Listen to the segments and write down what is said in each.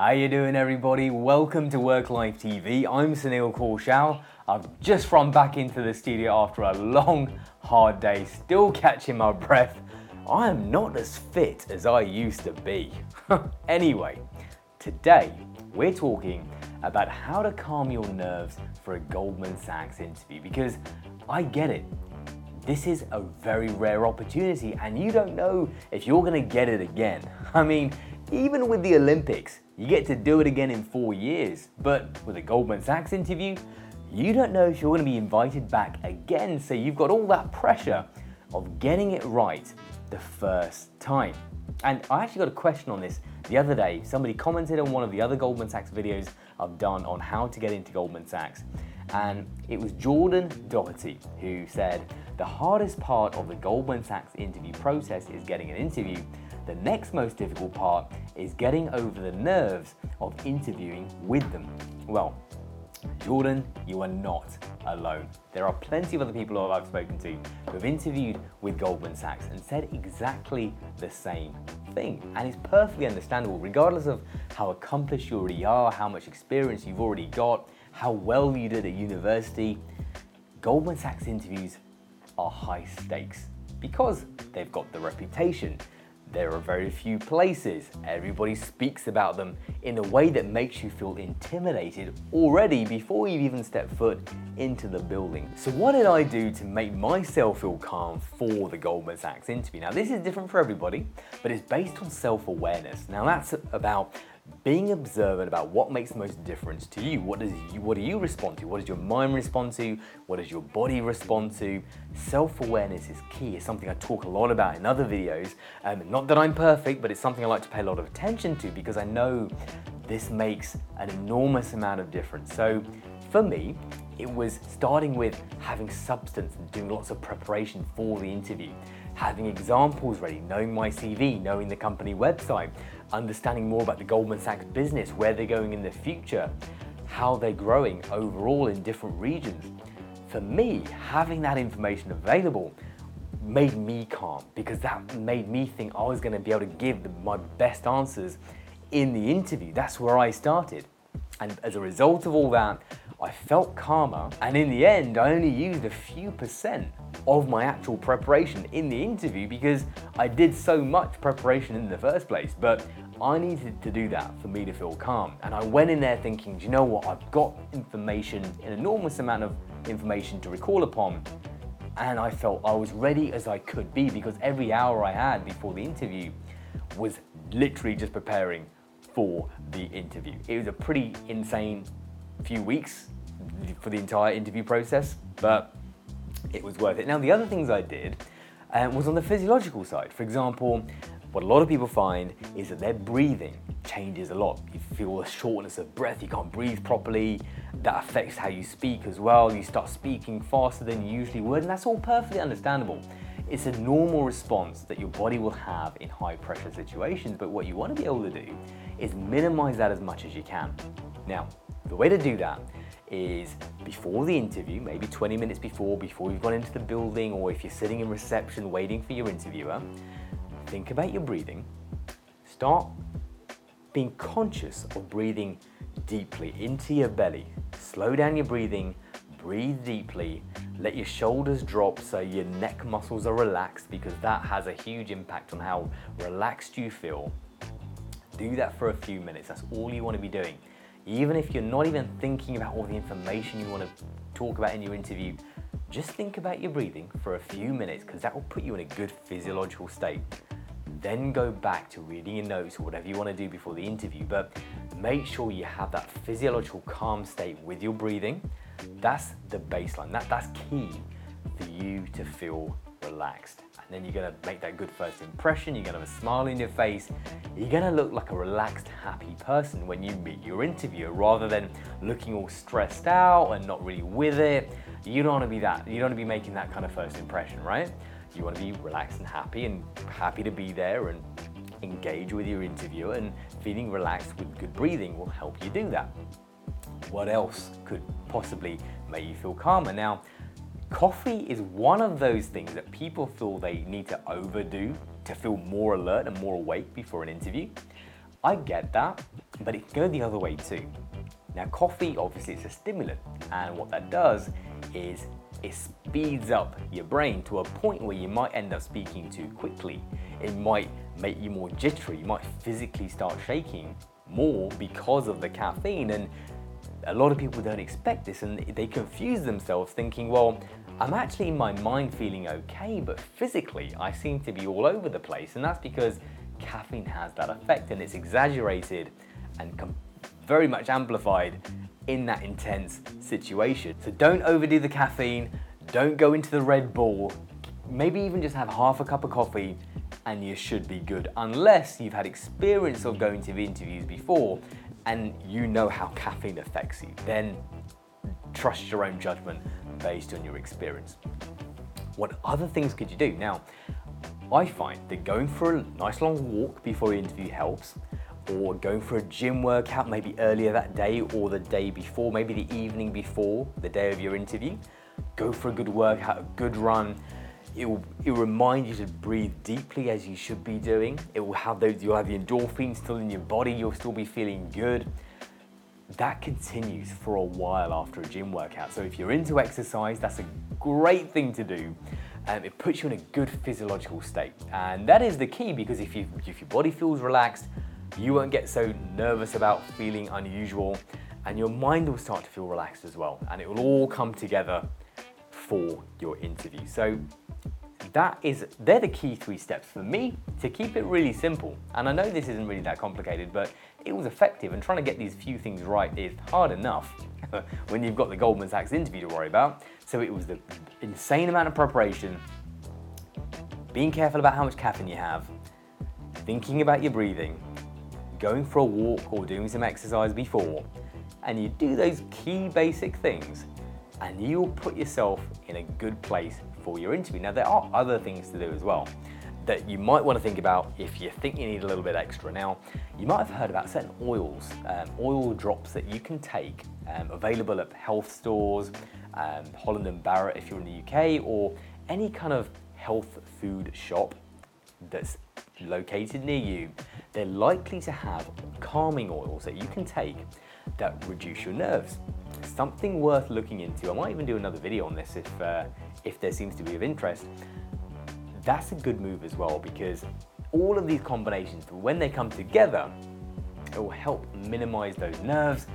How you doing everybody? Welcome to Work Life TV. I'm Sunil Kaushal. I've just run back into the studio after a long, hard day, still catching my breath. I am not as fit as I used to be. anyway, today we're talking about how to calm your nerves for a Goldman Sachs interview because I get it. This is a very rare opportunity, and you don't know if you're going to get it again. I mean, even with the Olympics, you get to do it again in four years. But with a Goldman Sachs interview, you don't know if you're going to be invited back again, so you've got all that pressure of getting it right the first time. And I actually got a question on this the other day. Somebody commented on one of the other Goldman Sachs videos I've done on how to get into Goldman Sachs. And it was Jordan Doherty who said, The hardest part of the Goldman Sachs interview process is getting an interview. The next most difficult part is getting over the nerves of interviewing with them. Well, Jordan, you are not alone. There are plenty of other people I've spoken to who have interviewed with Goldman Sachs and said exactly the same thing. And it's perfectly understandable, regardless of how accomplished you already are, how much experience you've already got, how well you did at university. Goldman Sachs interviews are high stakes because they've got the reputation there are very few places. Everybody speaks about them in a way that makes you feel intimidated already before you've even stepped foot into the building. So, what did I do to make myself feel calm for the Goldman Sachs interview? Now, this is different for everybody, but it's based on self awareness. Now, that's about being observant about what makes the most difference to you. What does you, what do you respond to? What does your mind respond to? What does your body respond to? Self-awareness is key. It's something I talk a lot about in other videos. Um, not that I'm perfect, but it's something I like to pay a lot of attention to because I know this makes an enormous amount of difference. So for me, it was starting with having substance and doing lots of preparation for the interview, having examples ready, knowing my CV, knowing the company website, understanding more about the Goldman Sachs business, where they're going in the future, how they're growing overall in different regions. For me, having that information available made me calm because that made me think I was going to be able to give my best answers in the interview. That's where I started. And as a result of all that, I felt calmer, and in the end, I only used a few percent of my actual preparation in the interview because I did so much preparation in the first place. But I needed to do that for me to feel calm. And I went in there thinking, do you know what? I've got information, an enormous amount of information to recall upon. And I felt I was ready as I could be because every hour I had before the interview was literally just preparing for the interview. It was a pretty insane few weeks for the entire interview process, but it was worth it. Now, the other things I did uh, was on the physiological side. For example, what a lot of people find is that their breathing changes a lot. You feel a shortness of breath, you can't breathe properly. That affects how you speak as well. You start speaking faster than you usually would, and that's all perfectly understandable. It's a normal response that your body will have in high pressure situations, but what you want to be able to do is minimize that as much as you can. Now, the way to do that is before the interview, maybe 20 minutes before, before you've gone into the building, or if you're sitting in reception waiting for your interviewer, think about your breathing. Start being conscious of breathing deeply into your belly. Slow down your breathing, breathe deeply, let your shoulders drop so your neck muscles are relaxed because that has a huge impact on how relaxed you feel. Do that for a few minutes. That's all you want to be doing even if you're not even thinking about all the information you want to talk about in your interview, just think about your breathing for a few minutes because that will put you in a good physiological state. Then go back to reading your notes or whatever you want to do before the interview, but make sure you have that physiological calm state with your breathing. That's the baseline. That, that's key for you to feel relaxed and then you're gonna make that good first impression, you're gonna have a smile in your face, you're gonna look like a relaxed, happy person when you meet your interviewer rather than looking all stressed out and not really with it. You don't wanna be that, you don't wanna be making that kind of first impression, right? You wanna be relaxed and happy and happy to be there and engage with your interviewer and feeling relaxed with good breathing will help you do that. What else could possibly make you feel calmer? Now, Coffee is one of those things that people feel they need to overdo to feel more alert and more awake before an interview. I get that. but it can go the other way too. Now, coffee obviously it's a stimulant, and what that does is it speeds up your brain to a point where you might end up speaking too quickly. It might make you more jittery, you might physically start shaking more because of the caffeine. And a lot of people don't expect this and they confuse themselves thinking, well, I'm actually in my mind feeling okay, but physically I seem to be all over the place. And that's because caffeine has that effect and it's exaggerated and very much amplified in that intense situation. So don't overdo the caffeine, don't go into the Red Bull, maybe even just have half a cup of coffee and you should be good unless you've had experience of going to the interviews before and you know how caffeine affects you. Then trust your own judgment based on your experience. What other things could you do? Now, I find that going for a nice long walk before your interview helps or going for a gym workout maybe earlier that day or the day before, maybe the evening before the day of your interview. Go for a good workout, a good run. It will, it will remind you to breathe deeply as you should be doing. It will have those, you'll have the endorphins still in your body, you'll still be feeling good. That continues for a while after a gym workout. So if you're into exercise, that's a great thing to do. Um, it puts you in a good physiological state. And that is the key because if, you, if your body feels relaxed, you won't get so nervous about feeling unusual and your mind will start to feel relaxed as well and it will all come together for your interview. So that is they're the key three steps for me to keep it really simple. And I know this isn't really that complicated, but it was effective and trying to get these few things right is hard enough when you've got the Goldman Sachs interview to worry about. So it was the insane amount of preparation, being careful about how much caffeine you have, thinking about your breathing, going for a walk or doing some exercise before, and you do those key basic things, and you'll put yourself in a good place for your interview. Now, there are other things to do as well that you might want to think about if you think you need a little bit extra. Now, you might have heard about certain oils, um, oil drops that you can take, um, available at health stores, um, Holland and Barrett if you're in the UK, or any kind of health food shop that's located near you they're likely to have calming oils that you can take that reduce your nerves. Something worth looking into. I might even do another video on this if, uh, if there seems to be of interest. That's a good move as well because all of these combinations, when they come together, it will help minimize those nerves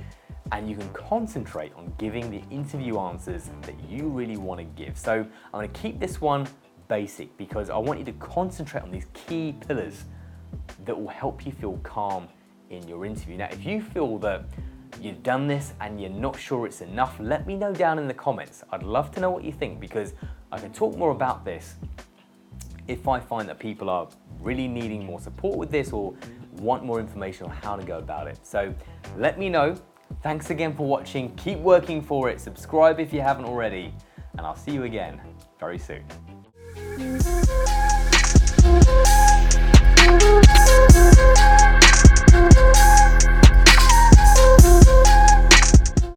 and you can concentrate on giving the interview answers that you really want to give. So I'm going to keep this one basic because I want you to concentrate on these key pillars that will help you feel calm in your interview. Now, if you feel that you've done this and you're not sure it's enough, let me know down in the comments. I'd love to know what you think because I can talk more about this if I find that people are really needing more support with this or want more information on how to go about it. So let me know. Thanks again for watching. Keep working for it. Subscribe if you haven't already. And I'll see you again very soon. Thank you.